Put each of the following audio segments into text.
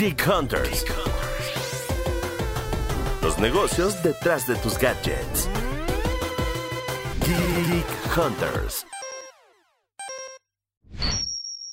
Geek Hunters. Los negocios detrás de tus gadgets. Geek Hunters.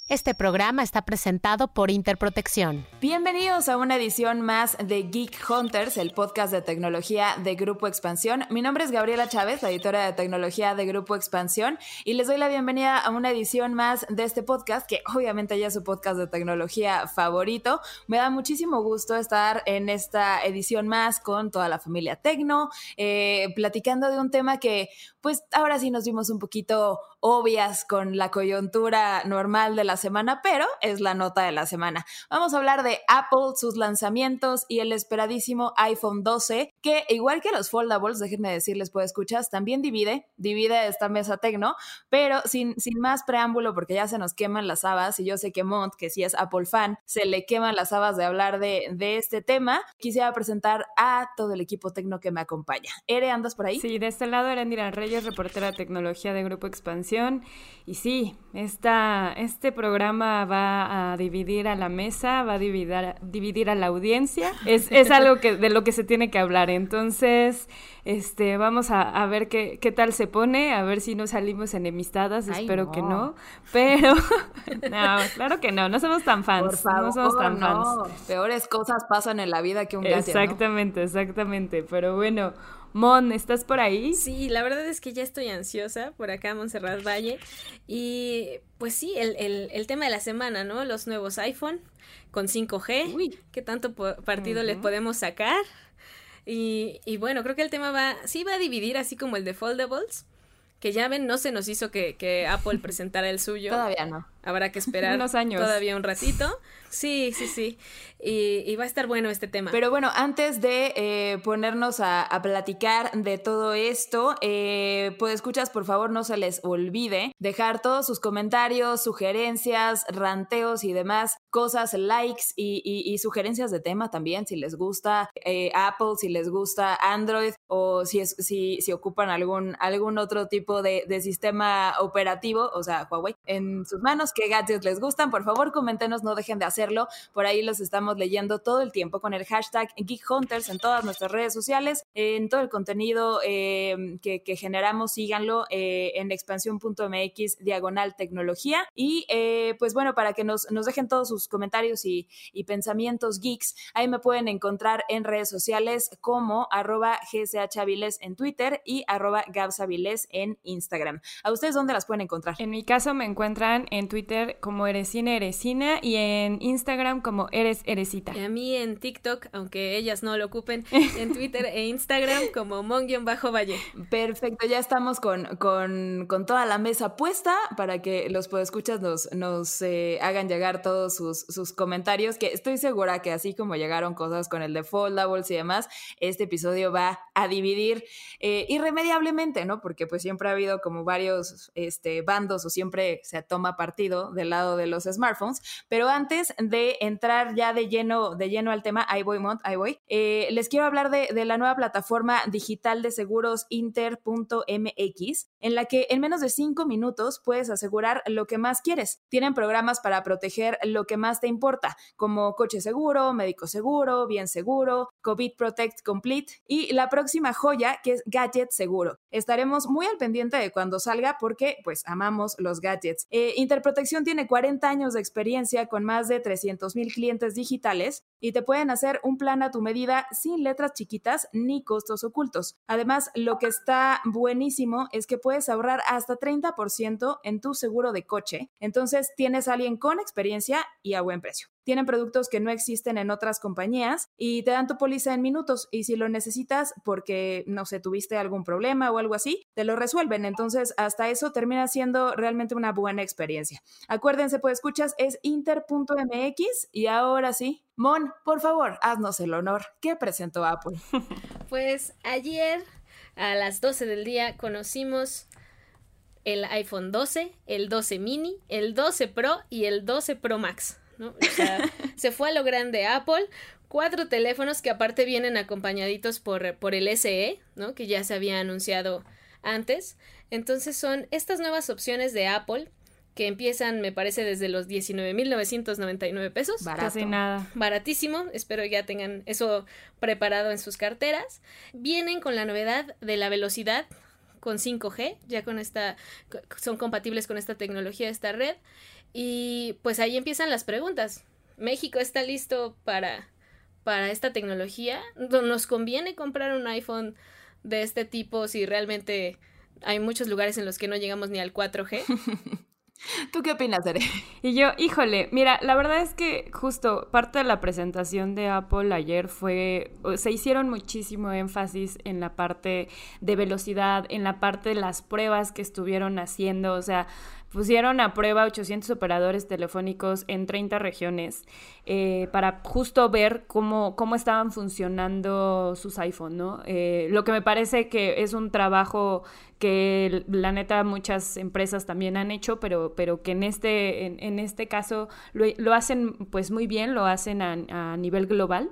Este programa está presentado por Interprotección. Bienvenidos a una edición más de Geek Hunters, el podcast de tecnología de Grupo Expansión. Mi nombre es Gabriela Chávez, la editora de tecnología de Grupo Expansión, y les doy la bienvenida a una edición más de este podcast, que obviamente ya es su podcast de tecnología favorito. Me da muchísimo gusto estar en esta edición más con toda la familia Tecno, eh, platicando de un tema que, pues ahora sí nos vimos un poquito obvias con la coyuntura normal de la semana, pero es la nota de la semana. Vamos a hablar de Apple, sus lanzamientos y el esperadísimo iPhone 12, que igual que los foldables, déjenme decirles, pues escuchas, también divide, divide esta mesa tecno, pero sin, sin más preámbulo, porque ya se nos queman las habas y yo sé que Mont, que sí es Apple fan, se le queman las habas de hablar de, de este tema. Quisiera presentar a todo el equipo tecno que me acompaña. Ere, ¿andas por ahí? Sí, de este lado Erendira Reyes, reportera de tecnología de Grupo Expansión. Y sí, esta, este programa va a dividir a la mesa, va a dividir, dividir a la audiencia. Es, es algo que, de lo que se tiene que hablar. Entonces, este, vamos a, a ver qué, qué, tal se pone, a ver si no salimos enemistadas, Ay, espero no. que no. Pero, no, claro que no, no somos tan fans. Por favor, no somos tan no. fans. Peores cosas pasan en la vida que un gadget, ¿no? Exactamente, exactamente. Pero bueno, Mon, ¿estás por ahí? Sí, la verdad es que ya estoy ansiosa por acá, Montserrat Valle. Y pues sí, el, el, el tema de la semana, ¿no? Los nuevos iPhone con 5G. Uy. ¿Qué tanto partido le podemos sacar? Y, y bueno, creo que el tema va, sí va a dividir así como el de Foldables, que ya ven, no se nos hizo que, que Apple presentara el suyo. Todavía no. Habrá que esperar Unos años. todavía un ratito. Sí, sí, sí. Y, va a estar bueno este tema. Pero bueno, antes de eh, ponernos a, platicar de todo esto, eh, pues escuchas, por favor, no se les olvide dejar todos sus comentarios, sugerencias, ranteos y demás cosas, likes y, sugerencias de tema también, si les gusta eh, Apple, si les gusta Android o si, es, si, ocupan algún, algún otro tipo de, sistema operativo, o sea, Huawei, en sus manos, qué gadgets les gustan, por favor, coméntenos, no dejen de Por ahí los estamos leyendo todo el tiempo con el hashtag Geek Hunters en todas nuestras redes sociales, en todo el contenido eh, que, generamos, síganlo eh, en expansión.mx diagonal tecnología. Y eh, pues bueno, para que nos, dejen todos sus comentarios y, pensamientos geeks, ahí me pueden encontrar en redes sociales como arroba en Twitter y arroba gabsaviles en Instagram. ¿A ustedes dónde las pueden encontrar? En mi caso me encuentran en Twitter como Eresina Eresina y en Instagram como Eres Eresita. Y a mí en TikTok, aunque ellas no lo ocupen, en Twitter e Instagram como mon-valle. Perfecto, ya estamos con, con, con toda la mesa puesta para que los podescuchas nos, nos eh, hagan llegar todos sus, sus comentarios, que estoy segura que así como llegaron cosas con el de foldables y demás, este episodio va a dividir eh, irremediablemente, ¿no? Porque pues siempre ha habido como varios este, bandos o siempre se toma partido del lado de los smartphones, pero antes de entrar ya de lleno, de lleno al tema, ahí voy, Mont, ahí voy, eh, les quiero hablar de, de la nueva plataforma digital de seguros inter.mx, en la que en menos de cinco minutos puedes asegurar lo que más quieres. Tienen programas para proteger lo que más te importa, como coche seguro, médico seguro, bien seguro, COVID Protect Complete y la próxima joya que es Gadget Seguro. Estaremos muy al pendiente de cuando salga porque pues amamos los gadgets. Eh, Interprotección tiene 40 años de experiencia con más de 300 mil clientes digitales y te pueden hacer un plan a tu medida sin letras chiquitas ni costos ocultos. Además, lo que está buenísimo es que puedes ahorrar hasta 30% en tu seguro de coche. Entonces, tienes a alguien con experiencia y a buen precio. Tienen productos que no existen en otras compañías y te dan tu póliza en minutos y si lo necesitas porque, no sé, tuviste algún problema o algo así, te lo resuelven. Entonces, hasta eso termina siendo realmente una buena experiencia. Acuérdense, pues escuchas, es inter.mx y ahora sí, Mon, por favor, haznos el honor. ¿Qué presentó Apple? Pues ayer a las 12 del día conocimos el iPhone 12, el 12 mini, el 12 Pro y el 12 Pro Max. ¿No? O sea, se fue a lo grande Apple. Cuatro teléfonos que aparte vienen acompañaditos por, por el SE, ¿no? Que ya se había anunciado antes. Entonces son estas nuevas opciones de Apple que empiezan, me parece, desde los 19.999 pesos. Barato. Casi nada. Baratísimo, espero ya tengan eso preparado en sus carteras. Vienen con la novedad de la velocidad con 5G, ya con esta, son compatibles con esta tecnología, esta red. Y pues ahí empiezan las preguntas. ¿México está listo para, para esta tecnología? ¿Nos conviene comprar un iPhone de este tipo si realmente hay muchos lugares en los que no llegamos ni al 4G? ¿Tú qué opinas, Ere? Y yo, híjole, mira, la verdad es que justo parte de la presentación de Apple ayer fue, se hicieron muchísimo énfasis en la parte de velocidad, en la parte de las pruebas que estuvieron haciendo, o sea, pusieron a prueba 800 operadores telefónicos en 30 regiones eh, para justo ver cómo, cómo estaban funcionando sus iPhone, ¿no? Eh, lo que me parece que es un trabajo que la neta muchas empresas también han hecho, pero, pero que en este, en, este caso lo, lo, hacen pues muy bien, lo hacen a, a nivel global.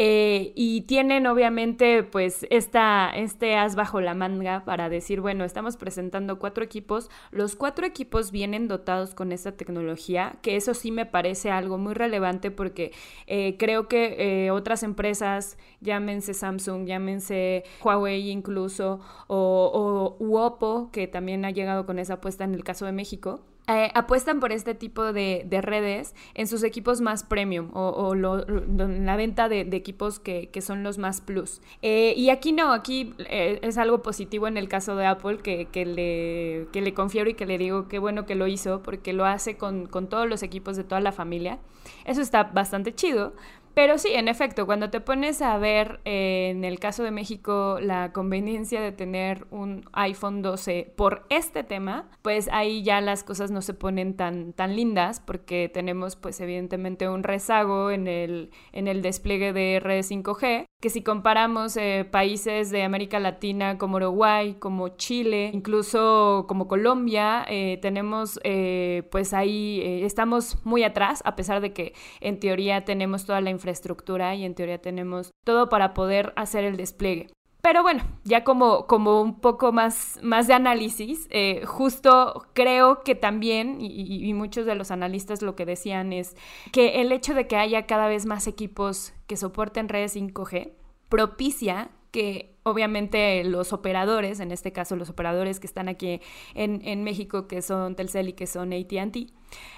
Eh, y tienen obviamente pues esta, este as bajo la manga para decir, bueno, estamos presentando cuatro equipos, los cuatro equipos vienen dotados con esta tecnología, que eso sí me parece algo muy relevante porque eh, creo que eh, otras empresas, llámense Samsung, llámense Huawei incluso, o, o Oppo, que también ha llegado con esa apuesta en el caso de México, eh, apuestan por este tipo de, de, redes en sus equipos más premium o, o la venta de, de equipos que, que, son los más plus. Eh, y aquí no, aquí eh, es algo positivo en el caso de Apple que, que, le, que le confiero y que le digo qué bueno que lo hizo porque lo hace con, con todos los equipos de toda la familia. Eso está bastante chido, pero sí, en efecto, cuando te pones a ver eh, en el caso de México la conveniencia de tener un iPhone 12 por este tema, pues ahí ya las cosas no se ponen tan, tan lindas porque tenemos pues evidentemente un rezago en el, en el despliegue de redes 5G, que si comparamos eh, países de América Latina como Uruguay, como Chile, incluso como Colombia, eh, tenemos eh, pues ahí estamos muy atrás, a pesar de que en teoría tenemos toda la infraestructura y en teoría tenemos todo para poder hacer el despliegue. Pero bueno, ya como, como un poco más, más de análisis, eh, justo creo que también, y, y, muchos de los analistas lo que decían es que el hecho de que haya cada vez más equipos que soporten redes 5G propicia que obviamente los operadores, en este caso los operadores que están aquí en, en México, que son Telcel y que son ATT,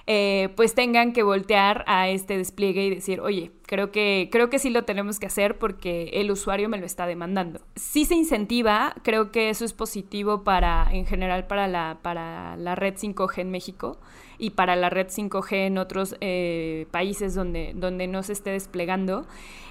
eh, pues tengan que voltear a este despliegue y decir, oye, creo que, creo que sí lo tenemos que hacer porque el usuario me lo está demandando. Sí se incentiva, creo que eso es positivo para, en general, para la, para la red 5G en México y para la red 5G en otros eh, países donde, donde no se esté desplegando.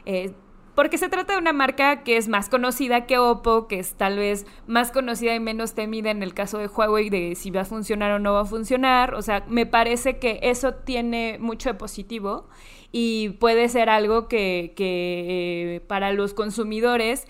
Eh, porque se trata de una marca que es más conocida que Oppo, que es tal vez más conocida y menos temida en el caso de Huawei de si va a funcionar o no va a funcionar. O sea, me parece que eso tiene mucho de positivo y puede ser algo que, eh, para los consumidores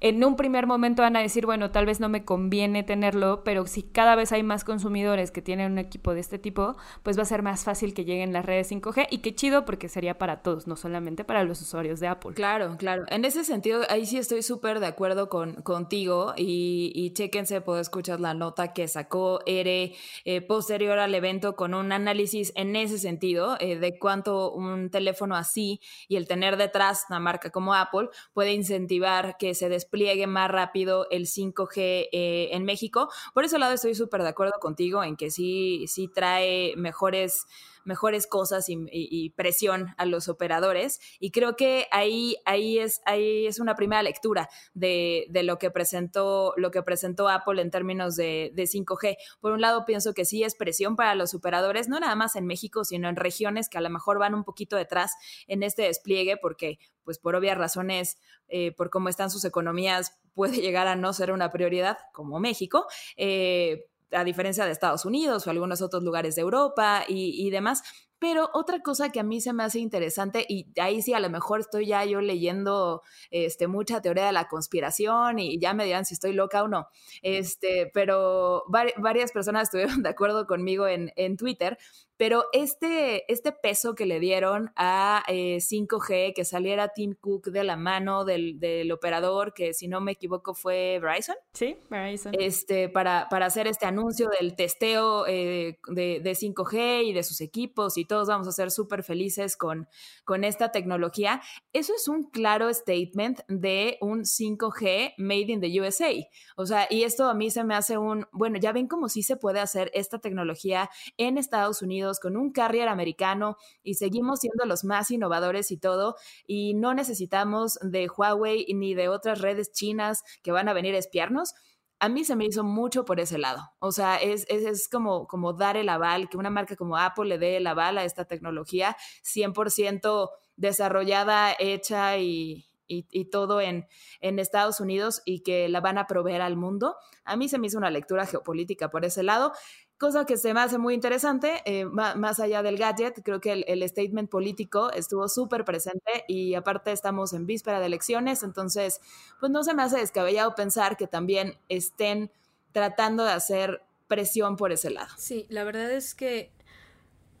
en un primer momento van a decir, bueno, tal vez no me conviene tenerlo, pero si cada vez hay más consumidores que tienen un equipo de este tipo, pues va a ser más fácil que lleguen las redes 5G y qué chido porque sería para todos, no solamente para los usuarios de Apple. Claro, claro. En ese sentido, ahí sí estoy súper de acuerdo con, contigo y, y chéquense, puedo escuchar la nota que sacó Ere eh, posterior al evento con un análisis en ese sentido eh, de cuánto un teléfono así y el tener detrás una marca como Apple puede incentivar que se despliegue más rápido el 5G eh, en México. Por ese lado estoy súper de acuerdo contigo en que sí, sí trae mejores mejores cosas y, presión a los operadores. Y creo que ahí, ahí, es, ahí es una primera lectura de, de lo, que presentó, lo que presentó Apple en términos de, de, 5G. Por un lado, pienso que sí es presión para los operadores, no nada más en México, sino en regiones que a lo mejor van un poquito detrás en este despliegue, porque pues por obvias razones, eh, por cómo están sus economías, puede llegar a no ser una prioridad como México. Eh, a diferencia de Estados Unidos o algunos otros lugares de Europa y, demás. Pero otra cosa que a mí se me hace interesante, y ahí sí a lo mejor estoy ya yo leyendo este, mucha teoría de la conspiración y ya me dirán si estoy loca o no, este, pero var varias personas estuvieron de acuerdo conmigo en, en Twitter, pero este, este peso que le dieron a 5G, eh, que saliera Tim Cook de la mano del, del, operador, que si no me equivoco fue Verizon. Sí, Verizon. Este, para, para hacer este anuncio del testeo eh, de, de, 5G y de sus equipos y todos vamos a ser súper felices con, con esta tecnología. Eso es un claro statement de un 5G made in the USA. O sea, y esto a mí se me hace un, bueno, ya ven cómo sí se puede hacer esta tecnología en Estados Unidos con un carrier americano y seguimos siendo los más innovadores y todo, y no necesitamos de Huawei ni de otras redes chinas que van a venir a espiarnos. A mí se me hizo mucho por ese lado. O sea, es, es, como, como dar el aval, que una marca como Apple le dé el aval a esta tecnología 100% desarrollada, hecha y, y, todo en, en, Estados Unidos y que la van a proveer al mundo. A mí se me hizo una lectura geopolítica por ese lado cosa que se me hace muy interesante, eh, más, allá del gadget, creo que el, statement político estuvo súper presente y aparte estamos en víspera de elecciones, entonces, pues no se me hace descabellado pensar que también estén tratando de hacer presión por ese lado. Sí, la verdad es que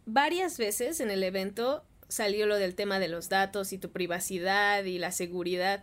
varias veces en el evento salió lo del tema de los datos y tu privacidad y la seguridad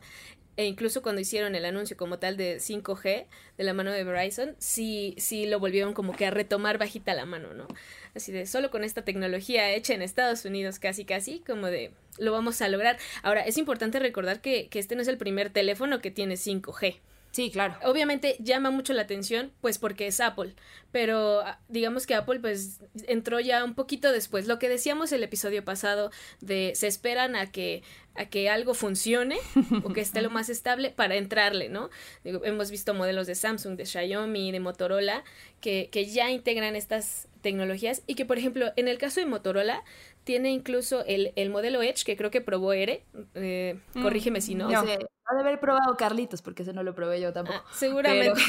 e incluso cuando hicieron el anuncio como tal de 5G de la mano de Verizon, sí, sí lo volvieron como que a retomar bajita la mano, ¿no? Así de solo con esta tecnología hecha en Estados Unidos, casi casi, como de lo vamos a lograr. Ahora, es importante recordar que, que este no es el primer teléfono que tiene 5G. Sí, claro. Obviamente llama mucho la atención, pues porque es Apple, pero ah, digamos que Apple pues entró ya un poquito después. Lo que decíamos el episodio pasado de se esperan a que a que algo funcione o que esté lo más estable para entrarle, ¿no? hemos visto modelos de Samsung, de Xiaomi, de Motorola que, que ya integran estas tecnologías y que por ejemplo en el caso de Motorola tiene incluso el, el modelo Edge que creo que probó Ere, eh, mm, corrígeme si no. no. Ha de haber probado Carlitos, porque ese no lo probé yo tampoco. Ah, seguramente.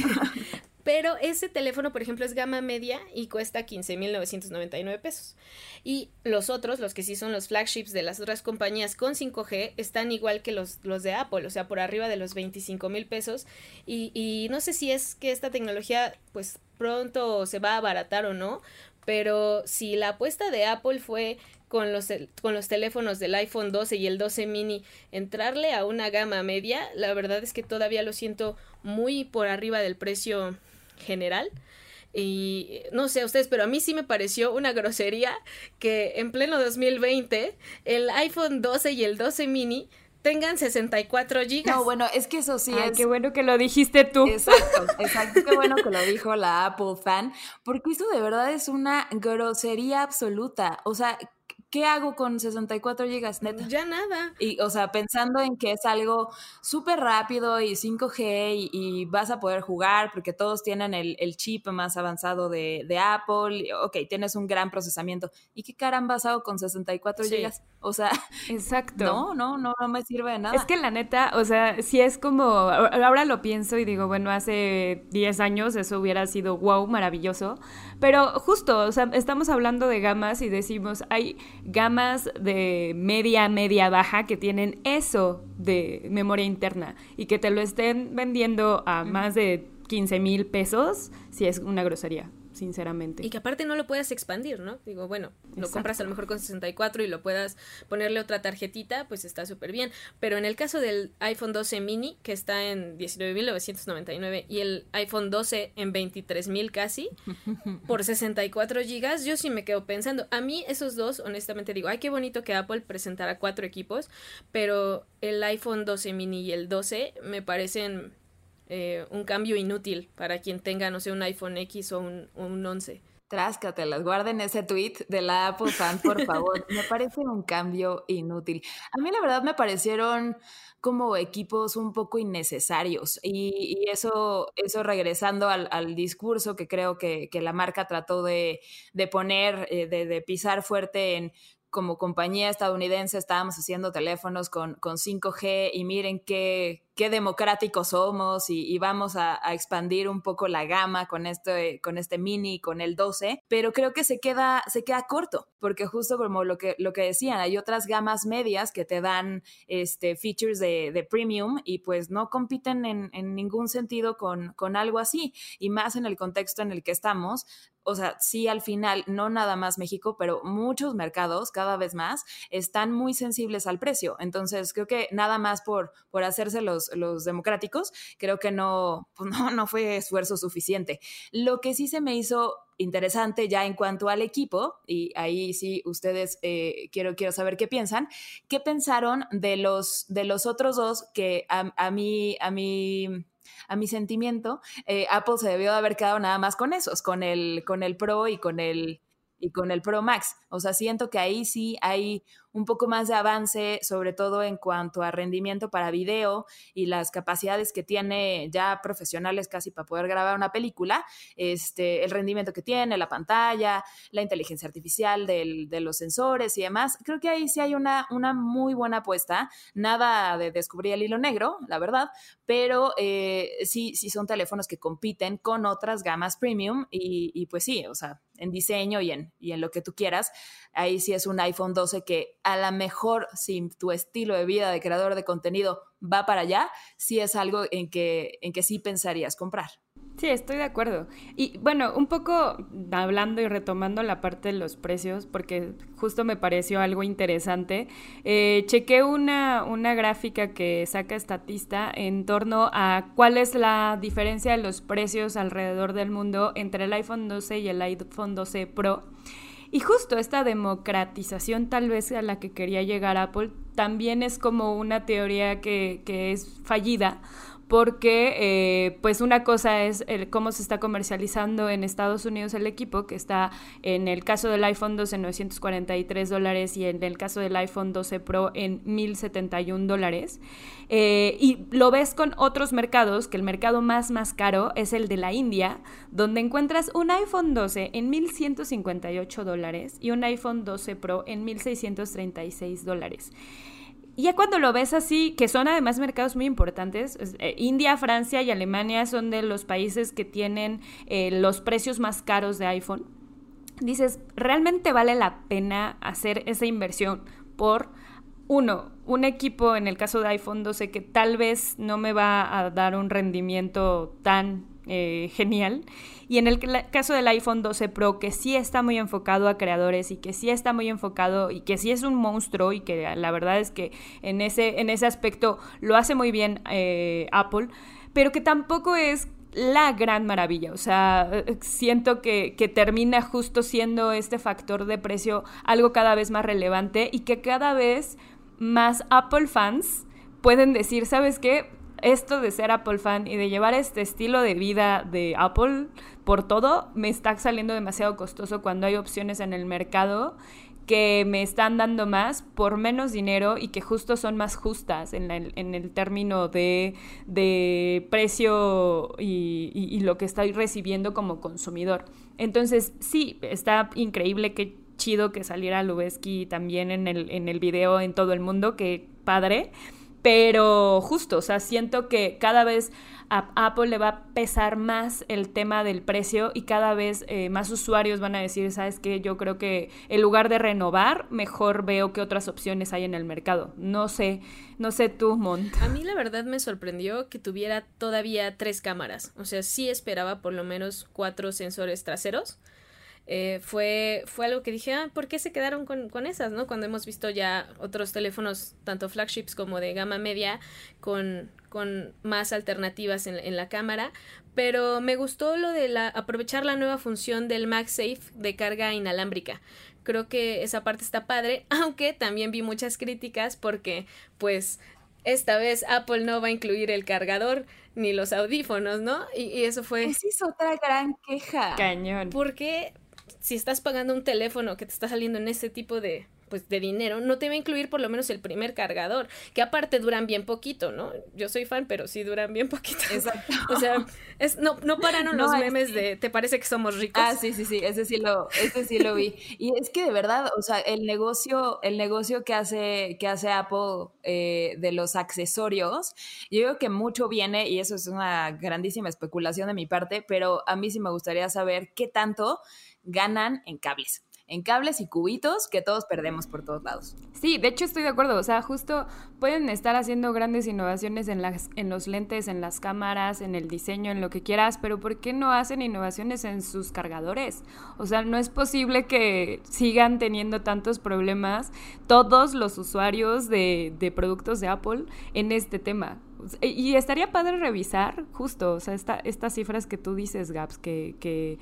Pero... ese teléfono, por ejemplo, es gama media y cuesta 15.999 pesos. Y los otros, los que sí son los flagships de las otras compañías con 5G, están igual que los, los de Apple, o sea, por arriba de los 25 mil pesos. Y, y no sé si es que esta tecnología, pues pronto se va a abaratar o no, pero si la apuesta de Apple fue con los, con los teléfonos del iPhone 12 y el 12 mini entrarle a una gama media, la verdad es que todavía lo siento muy por arriba del precio general. Y no sé a ustedes, pero a mí sí me pareció una grosería que en pleno 2020 el iPhone 12 y el 12 mini tengan 64 gigas. No, bueno, es que eso sí Ay, qué bueno que lo dijiste tú. Exacto, exacto, qué bueno que lo dijo la Apple fan, porque eso de verdad es una grosería absoluta. O sea, ¿qué hago con 64 gigas neta? Ya nada. Y, o sea, pensando en que es algo súper rápido y 5G y, vas a poder jugar porque todos tienen el, chip más avanzado de, Apple. Ok, tienes un gran procesamiento. ¿Y qué caramba hago con 64 gigas? O sea, exacto. No, no, no, no me sirve de nada. Es que la neta, o sea, si es como, ahora lo pienso y digo, bueno, hace 10 años eso hubiera sido wow, maravilloso. Pero justo, o sea, estamos hablando de gamas y decimos, hay gamas de media, media, baja que tienen eso de memoria interna y que te lo estén vendiendo a más de 15 mil pesos, si es una grosería sinceramente. Y que aparte no lo puedas expandir, ¿no? Digo, bueno, lo compras a lo mejor con 64 y lo puedas ponerle otra tarjetita, pues está súper bien. Pero en el caso del iPhone 12 mini, que está en 19.999 y el iPhone 12 en 23.000 casi, por 64 gigas, yo sí me quedo pensando. A mí esos dos, honestamente digo, ay, qué bonito que Apple presentara cuatro equipos, pero el iPhone 12 mini y el 12 me parecen eh, un cambio inútil para quien tenga, no sé, un iPhone X o un, un 11. Tráscatelas, guarden ese tweet de la Apple Fan, por favor. me parece un cambio inútil. A mí la verdad me parecieron como equipos un poco innecesarios y, eso, eso regresando al, discurso que creo que, la marca trató de, poner, eh, de, de pisar fuerte en como compañía estadounidense estábamos haciendo teléfonos con, con 5G y miren qué, qué democráticos somos y, vamos a, expandir un poco la gama con este, con este mini, con el 12, pero creo que se queda, se queda corto, porque justo como lo que, lo que decían, hay otras gamas medias que te dan este, features de, premium y pues no compiten en, en ningún sentido con, con algo así, y más en el contexto en el que estamos, o sea, sí al final, no nada más México, pero muchos mercados cada vez más están muy sensibles al precio. Entonces, creo que nada más por, por hacerse los, los democráticos, creo que no, pues no, no fue esfuerzo suficiente. Lo que sí se me hizo interesante ya en cuanto al equipo, y ahí sí ustedes eh, quiero, quiero saber qué piensan, ¿qué pensaron de los, de los otros dos que a, a mí, a mí a mi sentimiento, eh, Apple se debió de haber quedado nada más con esos, con el, con el Pro y con el, y con el Pro Max. O sea, siento que ahí sí hay un poco más de avance, sobre todo en cuanto a rendimiento para video y las capacidades que tiene ya profesionales casi para poder grabar una película, este, el rendimiento que tiene, la pantalla, la inteligencia artificial del, de los sensores y demás. Creo que ahí sí hay una, una muy buena apuesta. Nada de descubrir el hilo negro, la verdad, pero eh, sí, sí son teléfonos que compiten con otras gamas premium y, y pues sí, o sea, en diseño y en, y en lo que tú quieras. Ahí sí es un iPhone 12 que a lo mejor si tu estilo de vida de creador de contenido va para allá, sí es algo en que, en que sí pensarías comprar. Sí, estoy de acuerdo. Y bueno, un poco hablando y retomando la parte de los precios, porque justo me pareció algo interesante, eh, chequé una, una gráfica que saca Estatista en torno a cuál es la diferencia de los precios alrededor del mundo entre el iPhone 12 y el iPhone 12 Pro. Y justo esta democratización tal vez a la que quería llegar Apple también es como una teoría que, que es fallida porque eh, pues una cosa es cómo se está comercializando en Estados Unidos el equipo, que está en el caso del iPhone 12 en 943 dólares y en el caso del iPhone 12 Pro en 1071 dólares. Eh, y lo ves con otros mercados, que el mercado más más caro es el de la India, donde encuentras un iPhone 12 en 1158 dólares y un iPhone 12 Pro en 1636 dólares. Y ya cuando lo ves así, que son además mercados muy importantes, eh, India, Francia y Alemania son de los países que tienen eh, los precios más caros de iPhone, dices, ¿realmente vale la pena hacer esa inversión por, uno, un equipo en el caso de iPhone 12 que tal vez no me va a dar un rendimiento tan eh, genial. Y en el caso del iPhone 12 Pro, que sí está muy enfocado a creadores y que sí está muy enfocado y que sí es un monstruo y que la verdad es que en ese, en ese aspecto lo hace muy bien eh, Apple, pero que tampoco es la gran maravilla. O sea, eh, siento que, que, termina justo siendo este factor de precio algo cada vez más relevante y que cada vez más Apple fans pueden decir, ¿sabes qué? Esto de ser Apple fan y de llevar este estilo de vida de Apple por todo me está saliendo demasiado costoso cuando hay opciones en el mercado que me están dando más por menos dinero y que justo son más justas en, el término de, precio y, lo que estoy recibiendo como consumidor. Entonces, sí, está increíble, qué chido que saliera Lubeski también en el, en el video en todo el mundo, qué padre. Pero justo, o sea, siento que cada vez a Apple le va a pesar más el tema del precio y cada vez eh, más usuarios van a decir, sabes qué? yo creo que en lugar de renovar, mejor veo que otras opciones hay en el mercado. No sé, no sé tú, Mont. A mí la verdad me sorprendió que tuviera todavía tres cámaras. O sea, sí esperaba por lo menos cuatro sensores traseros. Eh, fue, fue algo que dije, ah, ¿por qué se quedaron con, con, esas, no? Cuando hemos visto ya otros teléfonos, tanto flagships como de gama media, con, con más alternativas en, en, la cámara, pero me gustó lo de la, aprovechar la nueva función del MagSafe de carga inalámbrica. Creo que esa parte está padre, aunque también vi muchas críticas porque, pues, esta vez Apple no va a incluir el cargador ni los audífonos, ¿no? Y, y eso fue... Esa es otra gran queja. Cañón. Porque si estás pagando un teléfono que te está saliendo en ese tipo de, pues de dinero, no te va a incluir por lo menos el primer cargador, que aparte duran bien poquito, ¿no? Yo soy fan, pero sí duran bien poquito. Exacto. o sea, es, no, no pararon No, los es memes de ¿te parece que somos ricos? Ah, sí, sí, sí, ese sí lo, ese sí lo vi. Y es que de verdad, o sea, el negocio, el negocio que hace, que hace Apple eh, de los accesorios, yo digo que mucho viene, y eso es una grandísima especulación de mi parte, pero a mí sí me gustaría saber qué tanto ganan en cables. En cables y cubitos que todos perdemos por todos lados. Sí, de hecho estoy de acuerdo. O sea, justo pueden estar haciendo grandes innovaciones en, las, en los lentes, en las cámaras, en el diseño, en lo que quieras, pero ¿por qué no hacen innovaciones en sus cargadores? O sea, no es posible que sigan teniendo tantos problemas todos los usuarios de, de productos de Apple en este tema. Y estaría padre revisar justo, o sea, esta, estas cifras que tú dices, Gaps, que, que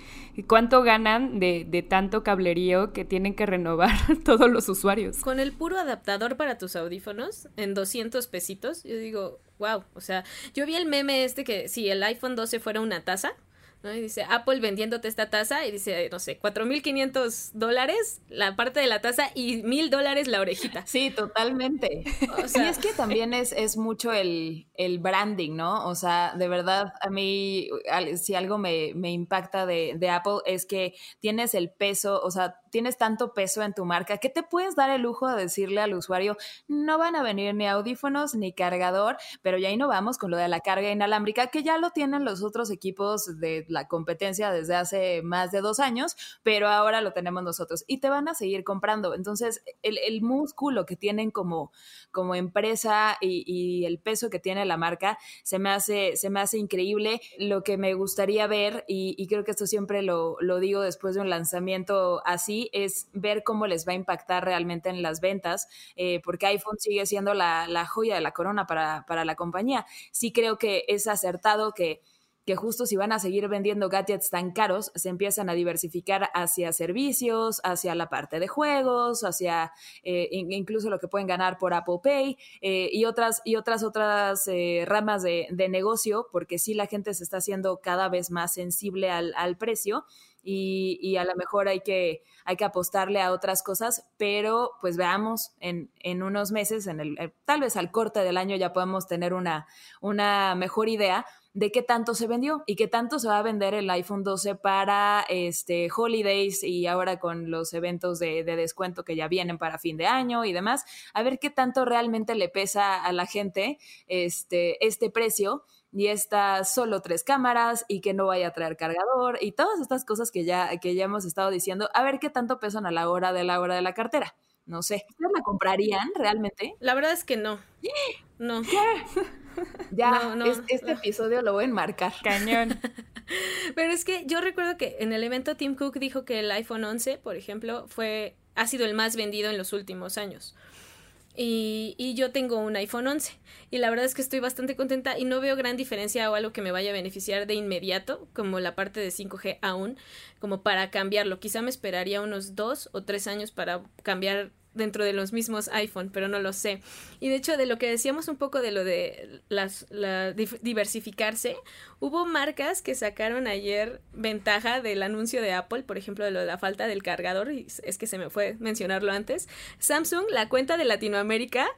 cuánto ganan de, de tanto cablerío que tienen que renovar todos los usuarios. Con el puro adaptador para tus audífonos en 200 pesitos, yo digo, wow, o sea, yo vi el meme este que si el iPhone 12 fuera una taza, ¿no? Y dice Apple vendiéndote esta taza y dice, no sé, 4.500 dólares la parte de la taza y mil dólares la orejita. Sí, totalmente. O sea- y es que también es, es mucho el, el branding, ¿no? O sea, de verdad, a mí, si algo me, me impacta de, de Apple es que tienes el peso, o sea, tienes tanto peso en tu marca que te puedes dar el lujo de decirle al usuario, no van a venir ni audífonos ni cargador, pero ya ahí no vamos con lo de la carga inalámbrica, que ya lo tienen los otros equipos de la competencia desde hace más de dos años, pero ahora lo tenemos nosotros y te van a seguir comprando. Entonces, el, músculo que tienen como, como empresa y, el peso que tiene la marca se me hace, se me hace increíble. Lo que me gustaría ver, y, creo que esto siempre lo digo después de un lanzamiento así, es ver cómo les va a impactar realmente en las ventas, eh, porque iPhone sigue siendo la, la joya de la corona para, para la compañía. Sí creo que es acertado que que justo si van a seguir vendiendo gadgets tan caros, se empiezan a diversificar hacia servicios, hacia la parte de juegos, hacia eh, in- incluso lo que pueden ganar por Apple Pay eh, y otras y otras otras ramas de, de negocio, porque sí la gente se está haciendo cada vez más sensible al, al precio y, y a lo mejor hay que, hay que apostarle a otras cosas, pero pues veamos en, en unos meses, en el, eh, tal vez al corte del año ya podemos tener una, una mejor idea de qué tanto se vendió y qué tanto se va a vender el iPhone 12 para este holidays y ahora con los eventos de, de descuento que ya vienen para fin de año y demás, a ver qué tanto realmente le pesa a la gente este, este precio y estas solo tres cámaras y que no vaya a traer cargador y todas estas cosas que ya, que ya hemos estado diciendo, a ver qué tanto pesan a la hora de la hora de la cartera. No sé, ¿ustedes la comprarían realmente? La verdad es que no. No. Ya, No, no, es- este no. episodio lo voy a enmarcar. Cañón. Pero es que yo recuerdo que en el evento Tim Cook dijo que el iPhone 11, por ejemplo, fue ha sido el más vendido en los últimos años. Y, y yo tengo un iPhone 11 y la verdad es que estoy bastante contenta y no veo gran diferencia o algo que me vaya a beneficiar de inmediato, como la parte de 5G aún, como para cambiarlo. Quizá me esperaría unos dos o tres años para cambiar dentro de los mismos iPhone, pero no lo sé. Y de hecho, de lo que decíamos un poco de lo de las, la, diversificarse, hubo marcas que sacaron ayer ventaja del anuncio de Apple, por ejemplo, de lo de la falta del cargador, y es que se me fue mencionarlo antes. Samsung, la cuenta de Latinoamérica,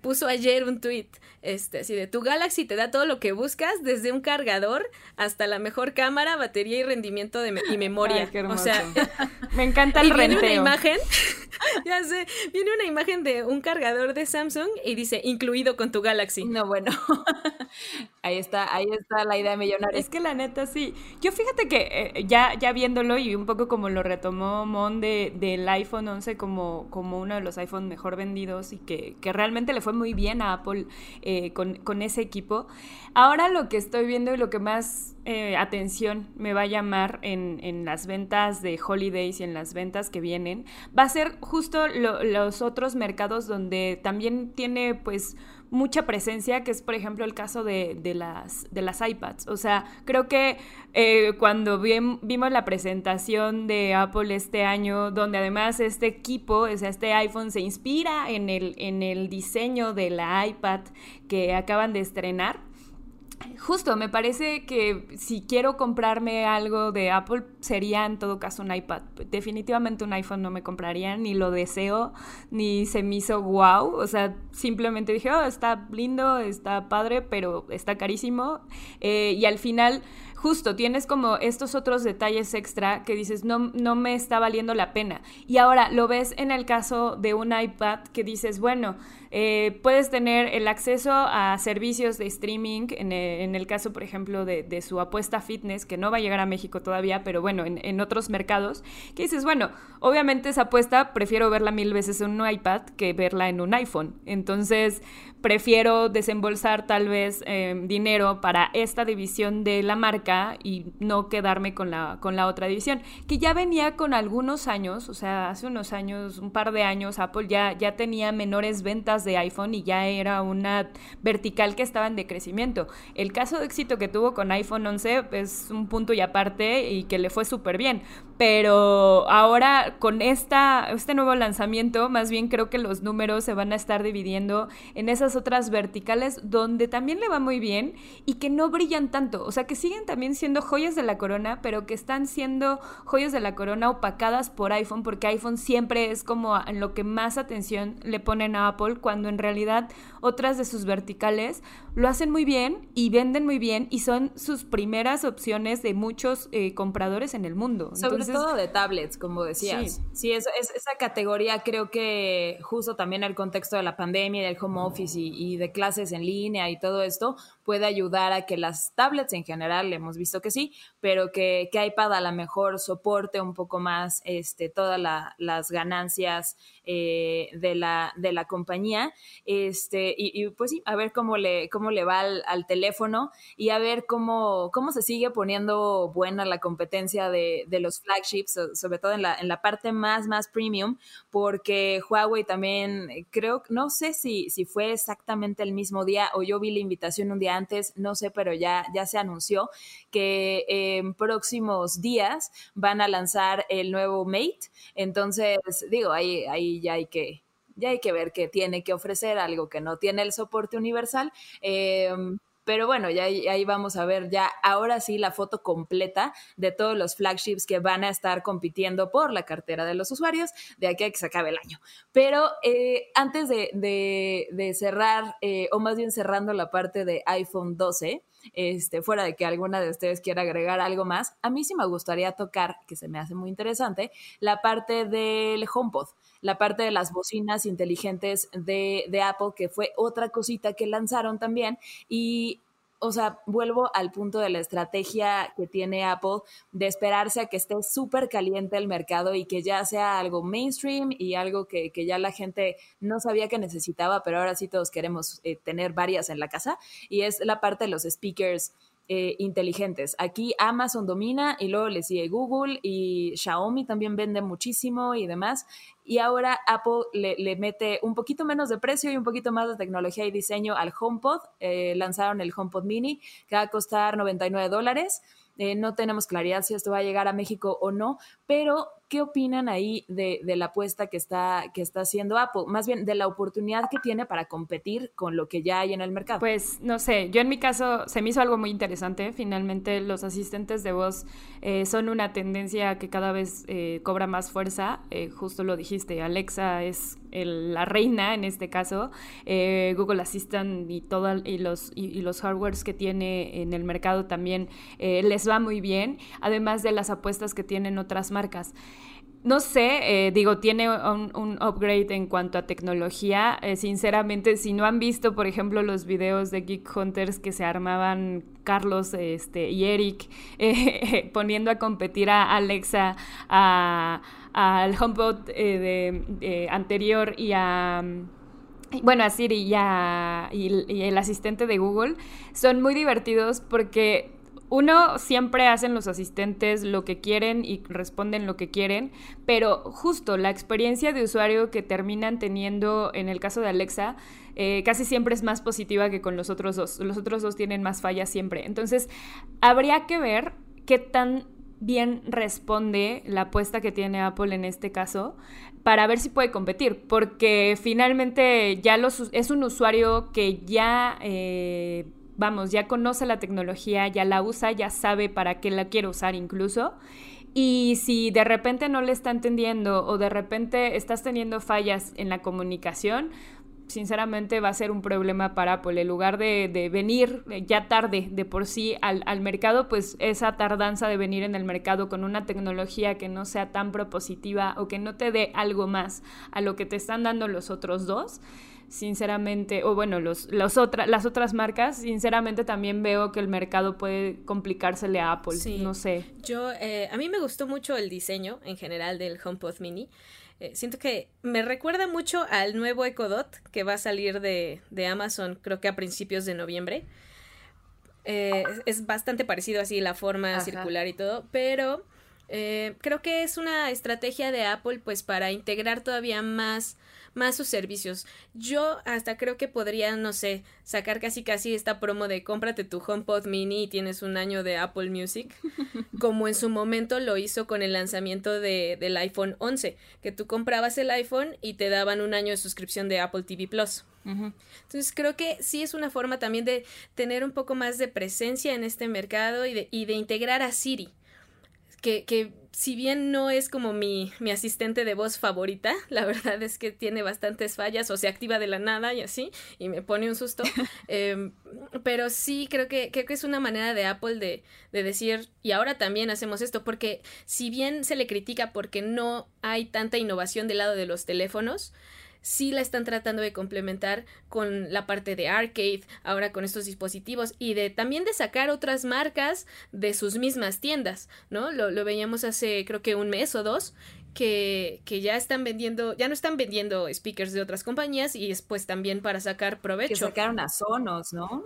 puso ayer un tweet, este, así de tu Galaxy te da todo lo que buscas, desde un cargador hasta la mejor cámara, batería y rendimiento de me- y memoria. Ay, qué o sea, Me encanta el y viene una imagen, ya sé, viene una imagen de un cargador de Samsung y dice incluido con tu Galaxy. No, bueno. ahí está, ahí está la idea millonaria. Es que la neta sí. Yo fíjate que eh, ya, ya viéndolo y un poco como lo retomó Mon de, del iPhone 11 como, como uno de los iPhone mejor vendidos y que, que realmente le fue muy bien a Apple eh, con, con ese equipo. Ahora lo que estoy viendo y lo que más eh, atención me va a llamar en, en las ventas de Holidays y en las ventas que vienen va a ser justo lo- los otros mercados donde también tiene pues mucha presencia, que es por ejemplo el caso de, de las, de las iPads. O sea, creo que eh, cuando vim- vimos la presentación de Apple este año, donde además este equipo, o sea, este iPhone se inspira en el, en el diseño de la iPad que acaban de estrenar, Justo, me parece que si quiero comprarme algo de Apple sería en todo caso un iPad. Definitivamente un iPhone no me compraría, ni lo deseo, ni se me hizo wow. O sea, simplemente dije, oh, está lindo, está padre, pero está carísimo. Eh, y al final justo tienes como estos otros detalles extra que dices, no, no me está valiendo la pena. Y ahora lo ves en el caso de un iPad que dices, bueno, eh, puedes tener el acceso a servicios de streaming, en el, caso, por ejemplo, de, su apuesta fitness, que no va a llegar a México todavía, pero bueno, en, en, otros mercados, que dices, bueno, obviamente esa apuesta prefiero verla mil veces en un iPad que verla en un iPhone. Entonces, prefiero desembolsar tal vez em, dinero para esta división de la marca y no quedarme con la, con la otra división, que ya venía con algunos años, o sea, hace unos años, un par de años, Apple ya, ya tenía menores ventas de iPhone y ya era una vertical que estaba en decrecimiento. El caso de éxito que tuvo con iPhone 11 es un punto y aparte y que le fue súper bien, pero ahora con esta, este nuevo lanzamiento, más bien creo que los números se van a estar dividiendo en esas otras verticales donde también le va muy bien y que no brillan tanto, o sea, que siguen también siendo joyas de la corona, pero que están siendo joyas de la corona opacadas por iPhone, porque iPhone siempre es como en lo que más atención le ponen a Apple, cuando en realidad otras de sus verticales lo hacen muy bien y venden muy bien y son sus primeras opciones de muchos eh, compradores en el mundo. Sobre todo de tablets, como decías. Sí, es, esa categoría creo que justo también el contexto de la pandemia y del home office y, de clases en línea y todo esto puede ayudar a que las tablets en general, hemos visto que sí, pero que, que iPad a lo mejor soporte un poco más este, todas las ganancias eh, de, la, de la compañía. Este, y, pues sí, a ver cómo le, cómo le va al, teléfono y a ver cómo, cómo se sigue poniendo buena la competencia de, de los flagships, sobre todo en la, en la parte más, más premium, porque Huawei también, creo, no sé si, si fue exactamente el mismo día o yo vi la invitación un día antes, no sé, pero ya, ya se anunció que en próximos días van a lanzar el nuevo Mate. Entonces, digo, ahí, ahí ya hay que ya hay que ver qué tiene que ofrecer, algo que no tiene el soporte universal. Em, pero bueno, ya ahí vamos a ver ya ahora sí la foto completa de todos los flagships que van a estar compitiendo por la cartera de los usuarios de aquí a que se acabe el año. Pero eh, antes de, cerrar, eh, o más bien cerrando la parte de iPhone 12, este, fuera de que alguna de ustedes quiera agregar algo más, a mí sí me gustaría tocar, que se me hace muy interesante, la parte del HomePod, la parte de las bocinas inteligentes de, de Apple, que fue otra cosita que lanzaron también y o sea, vuelvo al punto de la estrategia que tiene Apple de esperarse a que esté súper caliente el mercado y que ya sea algo mainstream y algo que, ya la gente no sabía que necesitaba, pero ahora sí todos queremos eh, tener varias en la casa. Y es la parte de los speakers eh, inteligentes. Aquí Amazon domina y luego le sigue Google y Xiaomi también vende muchísimo y demás. Y ahora Apple le, mete un poquito menos de precio y un poquito más de tecnología y diseño al HomePod. Eh, lanzaron el HomePod Mini que va a costar 99 dólares. Eh, no tenemos claridad si esto va a llegar a México o no, pero ¿Qué opinan ahí de, la apuesta que está, que está haciendo Apple? Más bien de la oportunidad que tiene para competir con lo que ya hay en el mercado. Pues no sé, yo en mi caso se me hizo algo muy interesante. Finalmente los asistentes de voz eh, son una tendencia que cada vez eh, cobra más fuerza. Eh, justo lo dijiste, Alexa es la reina en este caso. Google Assistant y, todo, y, los, y, los hardwares que tiene en el mercado también les va muy bien, además de las apuestas que tienen otras marcas. No sé, eh, digo, tiene un, upgrade en cuanto a tecnología. Eh, sinceramente, si no han visto, por ejemplo, los videos de Geek Hunters que se armaban Carlos este, y Eric eh, poniendo a competir a Alexa, al HomePod de, anterior y a bueno, a Siri y, y, el asistente de Google son muy divertidos porque uno, siempre hacen los asistentes lo que quieren y responden lo que quieren, pero justo la experiencia de usuario que terminan teniendo en el caso de Alexa eh, casi siempre es más positiva que con los otros dos. Los otros dos tienen más fallas siempre. Entonces, habría que ver qué tan bien responde la apuesta que tiene Apple en este caso para ver si puede competir, porque finalmente ya los, es un usuario que ya... Eh, vamos, ya conoce la tecnología, ya la usa, ya sabe para qué la quiere usar incluso. Y si de repente no le está entendiendo o de repente estás teniendo fallas en la comunicación, sinceramente va a ser un problema para Apple. En lugar de, venir ya tarde de por sí al, al, mercado, pues esa tardanza de venir en el mercado con una tecnología que no sea tan propositiva o que no te dé algo más a lo que te están dando los otros dos, sinceramente, o bueno, los, las otras marcas, sinceramente también veo que el mercado puede complicársele a Apple. No sé. Yo, eh, a mí me gustó mucho el diseño en general del HomePod Mini. Eh, siento que me recuerda mucho al nuevo Echo Dot que va a salir de, Amazon, creo que a principios de noviembre. Eh, es bastante parecido así la forma circular y todo, pero creo que es una estrategia de Apple pues para integrar todavía más más sus servicios. Yo hasta creo que podría, no sé, sacar casi casi esta promo de cómprate tu HomePod mini y tienes un año de Apple Music, como en su momento lo hizo con el lanzamiento de, del iPhone 11, que tú comprabas el iPhone y te daban un año de suscripción de Apple TV Plus. Entonces creo que sí es una forma también de tener un poco más de presencia en este mercado y de, y de integrar a Siri que, si bien no es como mi, mi, asistente de voz favorita, la verdad es que tiene bastantes fallas o se activa de la nada y así, y me pone un susto. Em, pero sí creo que, creo que es una manera de Apple de, de decir, y ahora también hacemos esto, porque si bien se le critica porque no hay tanta innovación del lado de los teléfonos, sí la están tratando de complementar con la parte de arcade, ahora con estos dispositivos y de también de sacar otras marcas de sus mismas tiendas, ¿no? Lo, lo veíamos hace creo que un mes o dos que, que, ya están vendiendo, ya no están vendiendo speakers de otras compañías y después también para sacar provecho. Que sacaron a Sonos, ¿no?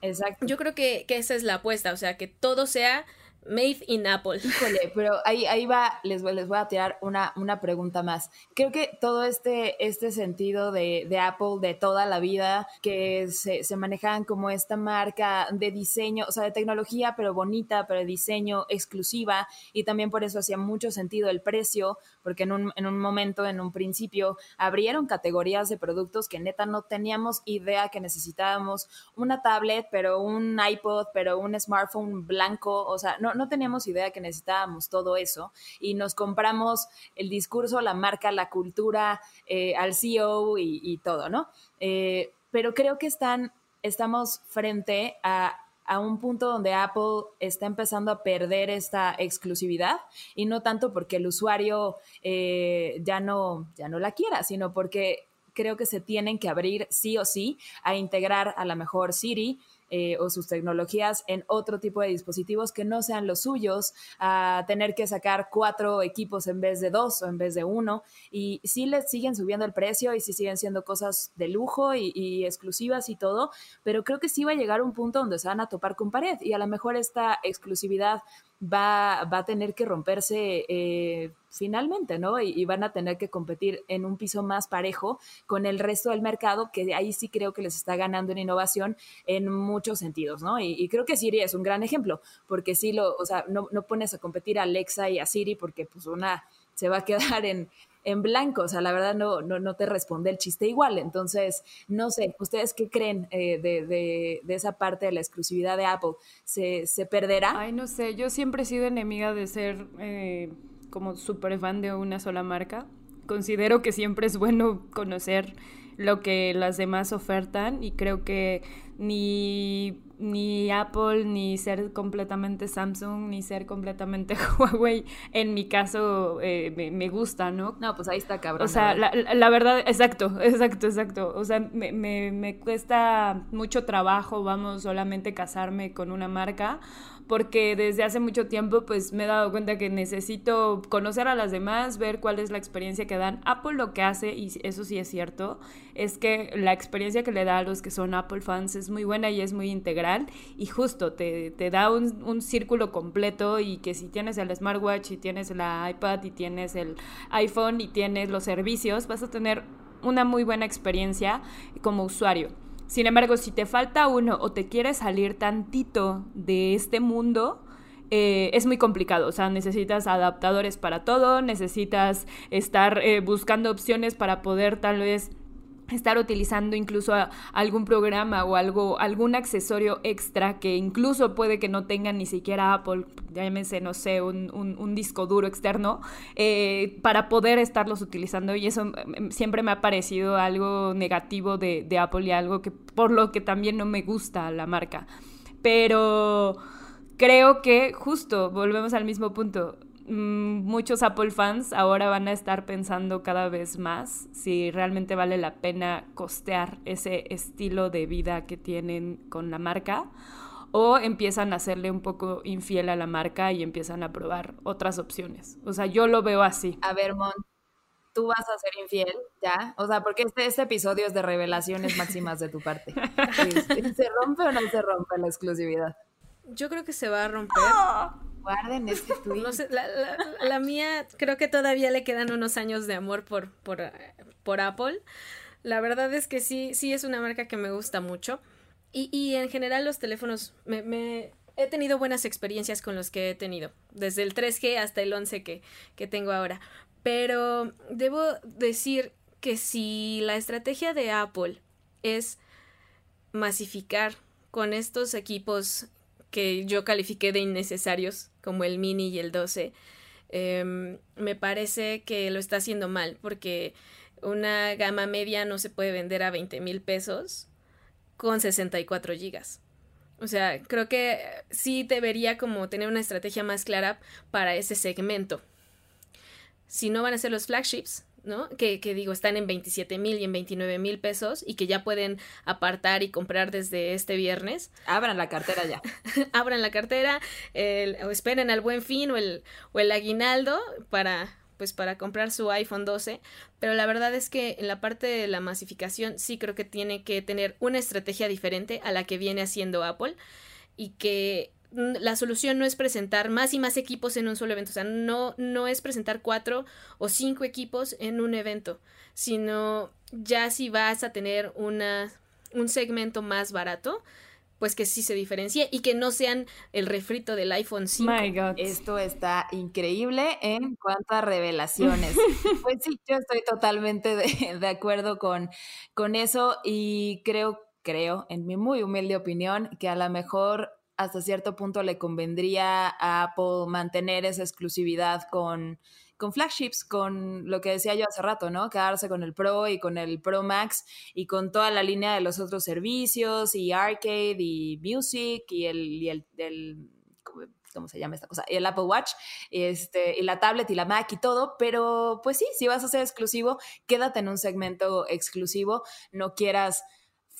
Exacto. Yo creo que, que esa es la apuesta, o sea, que todo sea Made in Apple. Híjole, pero ahí, ahí va, les, les voy a tirar una, una pregunta más. Creo que todo este, este sentido de, de Apple de toda la vida, que se, se, manejaban como esta marca de diseño, o sea, de tecnología, pero bonita, pero diseño exclusiva, y también por eso hacía mucho sentido el precio, porque en un, en un momento, en un principio, abrieron categorías de productos que neta no teníamos idea que necesitábamos una tablet, pero un iPod, pero un smartphone blanco, o sea, no, no, teníamos idea que necesitábamos todo eso y nos compramos el discurso, la marca, la cultura, eh, al CEO y, todo, ¿no? Eh, pero creo que están, estamos frente a, un punto donde Apple está empezando a perder esta exclusividad y no tanto porque el usuario eh, ya, no, ya no la quiera, sino porque creo que se tienen que abrir sí o sí a integrar a la mejor Siri, eh, o sus tecnologías en otro tipo de dispositivos que no sean los suyos, a tener que sacar cuatro equipos en vez de dos o en vez de uno. Y sí les siguen subiendo el precio y sí siguen siendo cosas de lujo y, exclusivas y todo, pero creo que sí va a llegar un punto donde se van a topar con pared y a lo mejor esta exclusividad va, va a tener que romperse eh, finalmente, ¿no? Y, van a tener que competir en un piso más parejo con el resto del mercado, que ahí sí creo que les está ganando en innovación en muchos sentidos, ¿no? Y, creo que Siri es un gran ejemplo, porque sí lo, o sea, no, no pones a competir a Alexa y a Siri porque pues una se va a quedar en, en blanco, o sea, la verdad no, no, no, te responde el chiste igual. Entonces, no sé, ¿ustedes qué creen eh, de, de, esa parte de la exclusividad de Apple? ¿Se, ¿Se, perderá? Ay, no sé, yo siempre he sido enemiga de ser eh, como súper fan de una sola marca. Considero que siempre es bueno conocer lo que las demás ofertan y creo que ni ni Apple, ni ser completamente Samsung, ni ser completamente Huawei, en mi caso eh, me, gusta, ¿no? No, pues ahí está cabrón. O sea, la, verdad, exacto, exacto, exacto. O sea, me, me, me cuesta mucho trabajo, vamos, solamente casarme con una marca porque desde hace mucho tiempo pues me he dado cuenta que necesito conocer a las demás, ver cuál es la experiencia que dan. Apple lo que hace, y eso sí es cierto, es que la experiencia que le da a los que son Apple fans es muy buena y es muy integral y justo te, te da un, un círculo completo y que si tienes el smartwatch y tienes la iPad y tienes el iPhone y tienes los servicios, vas a tener una muy buena experiencia como usuario. Sin embargo, si te falta uno o te quieres salir tantito de este mundo, eh, es muy complicado. O sea, necesitas adaptadores para todo, necesitas estar eh, buscando opciones para poder tal vez estar utilizando incluso algún programa o algo, algún accesorio extra que incluso puede que no tengan ni siquiera Apple, llámese, no sé, un, un, disco duro externo, eh, para poder estarlos utilizando. Y eso mm, siempre me ha parecido algo negativo de, de Apple y algo que por lo que también no me gusta la marca. Pero creo que justo, volvemos al mismo punto, muchos Apple fans ahora van a estar pensando cada vez más si realmente vale la pena costear ese estilo de vida que tienen con la marca o empiezan a hacerle un poco infiel a la marca y empiezan a probar otras opciones. O sea, yo lo veo así. A ver, Mon, tú vas a ser infiel, ¿ya? O sea, porque este, este episodio es de revelaciones máximas de tu parte. ¿Se rompe o no se rompe la exclusividad? Yo creo que se va a romper. Guarden este tweet. No sé, la, mía creo que todavía le quedan unos años de amor por, por, por Apple. La verdad es que sí, sí es una marca que me gusta mucho. Y, y en general los teléfonos, me, me, he tenido buenas experiencias con los que he tenido, desde el 3G hasta el 11 que, que tengo ahora. Pero debo decir que si la estrategia de Apple es masificar con estos equipos que yo califiqué de innecesarios, como el mini y el 12, em, me parece que lo está haciendo mal, porque una gama media no se puede vender a 20 mil pesos con 64 gigas. O sea, creo que sí debería como tener una estrategia más clara para ese segmento. Si no van a ser los flagships, ¿no? Que, digo, están en 27 mil y en 29 mil pesos y que ya pueden apartar y comprar desde este viernes. Abran la cartera ya. Abran la cartera, o esperen al buen fin o el, o el aguinaldo para pues para comprar su iPhone 12, pero la verdad es que en la parte de la masificación sí creo que tiene que tener una estrategia diferente a la que viene haciendo Apple y que la solución no es presentar más y más equipos en un solo evento, o sea, no, no es presentar cuatro o cinco equipos en un evento, sino ya si vas a tener una, un segmento más barato, pues que sí se diferencie y que no sean el refrito del iPhone 5. Esto está increíble en cuanto a revelaciones. pues sí, yo estoy totalmente de, de acuerdo con, con eso y creo, creo, en mi muy humilde opinión, que a lo mejor hasta cierto punto le convendría a Apple mantener esa exclusividad con, flagships, con lo que decía yo hace rato, ¿no? Quedarse con el Pro y con el Pro Max y con toda la línea de los otros servicios y Arcade y Music y el, y el, ¿cómo se llama esta cosa? El Apple Watch, este, y la tablet y la Mac y todo, pero pues sí, si vas a ser exclusivo, quédate en un segmento exclusivo, no quieras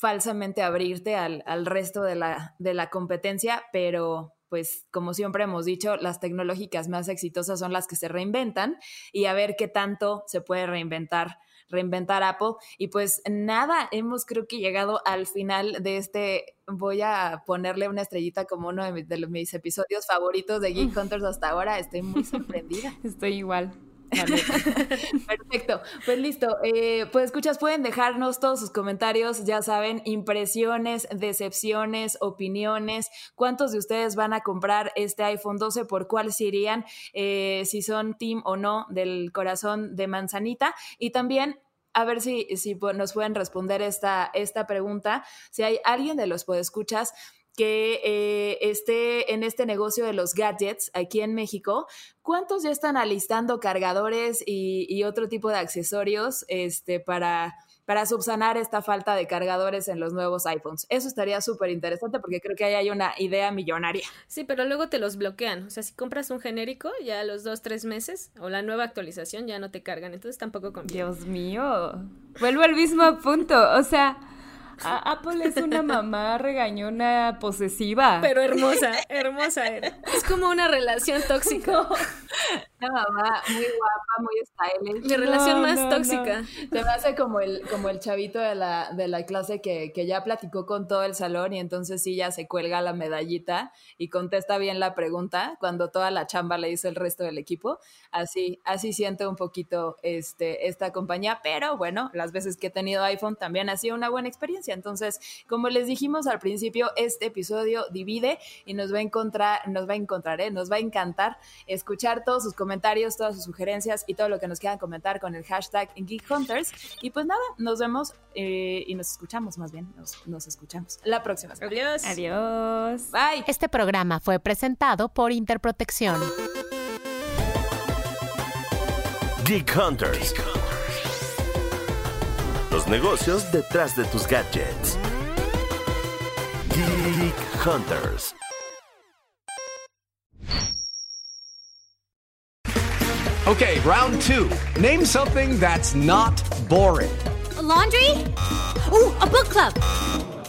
falsamente abrirte al, al resto de la, de la competencia, pero pues como siempre hemos dicho, las tecnológicas más exitosas son las que se reinventan y a ver qué tanto se puede reinventar reinventar Apple. Y pues nada, hemos creo que llegado al final de este, voy a ponerle una estrellita como uno de mis, de mis episodios favoritos de Geek Hunters hasta ahora. Estoy muy sorprendida. Estoy igual. Perfecto, pues listo. Eh, pues escuchas, pueden dejarnos todos sus comentarios, ya saben, impresiones, decepciones, opiniones, cuántos de ustedes van a comprar este iPhone 12, por cuál se irían, eh, si son team o no del corazón de manzanita y también a ver si, si nos pueden responder esta, esta pregunta. Si hay alguien de los podescuchas que eh, esté en este negocio de los gadgets aquí en México, ¿cuántos ya están alistando cargadores y, otro tipo de accesorios este, para, para subsanar esta falta de cargadores en los nuevos iPhones? Eso estaría súper interesante porque creo que ahí hay una idea millonaria. Sí, pero luego te los bloquean. O sea, si compras un genérico, ya a los dos, tres meses o la nueva actualización ya no te cargan. Entonces tampoco conviene. Dios mío. Vuelvo al mismo punto. O sea Apple es una mamá regañona posesiva. Pero hermosa, hermosa era. Es como una relación tóxica. Una mamá muy guapa, muy stylish. Mi relación más tóxica. Se me hace como el, como el chavito de la, de la clase que, que ya platicó con todo el salón y entonces sí ya se cuelga la medallita y contesta bien la pregunta cuando toda la chamba le hizo el resto del equipo. Así, así siento un poquito este, esta compañía, pero bueno, las veces que he tenido iPhone también ha sido una buena experiencia. Entonces, como les dijimos al principio, este episodio divide y nos va a encontrar, nos va a encontrar, ¿eh? nos va a encantar escuchar todos sus comentarios todas sus sugerencias y todo lo que nos quieran comentar con el hashtag Geek Hunters. Y pues nada, nos vemos eh, y nos escuchamos más bien. Nos, nos escuchamos la próxima. semana. Adiós. Adiós. Bye. Este programa fue presentado por Interprotección. Geek Hunters. Los negocios detrás de tus gadgets. Geek Hunters. Okay, round two. Name something that's not boring. A laundry? Ooh, a book club.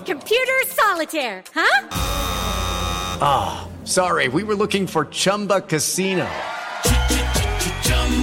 Computer solitaire, huh? Ah, sorry, we were looking for Chumba Casino.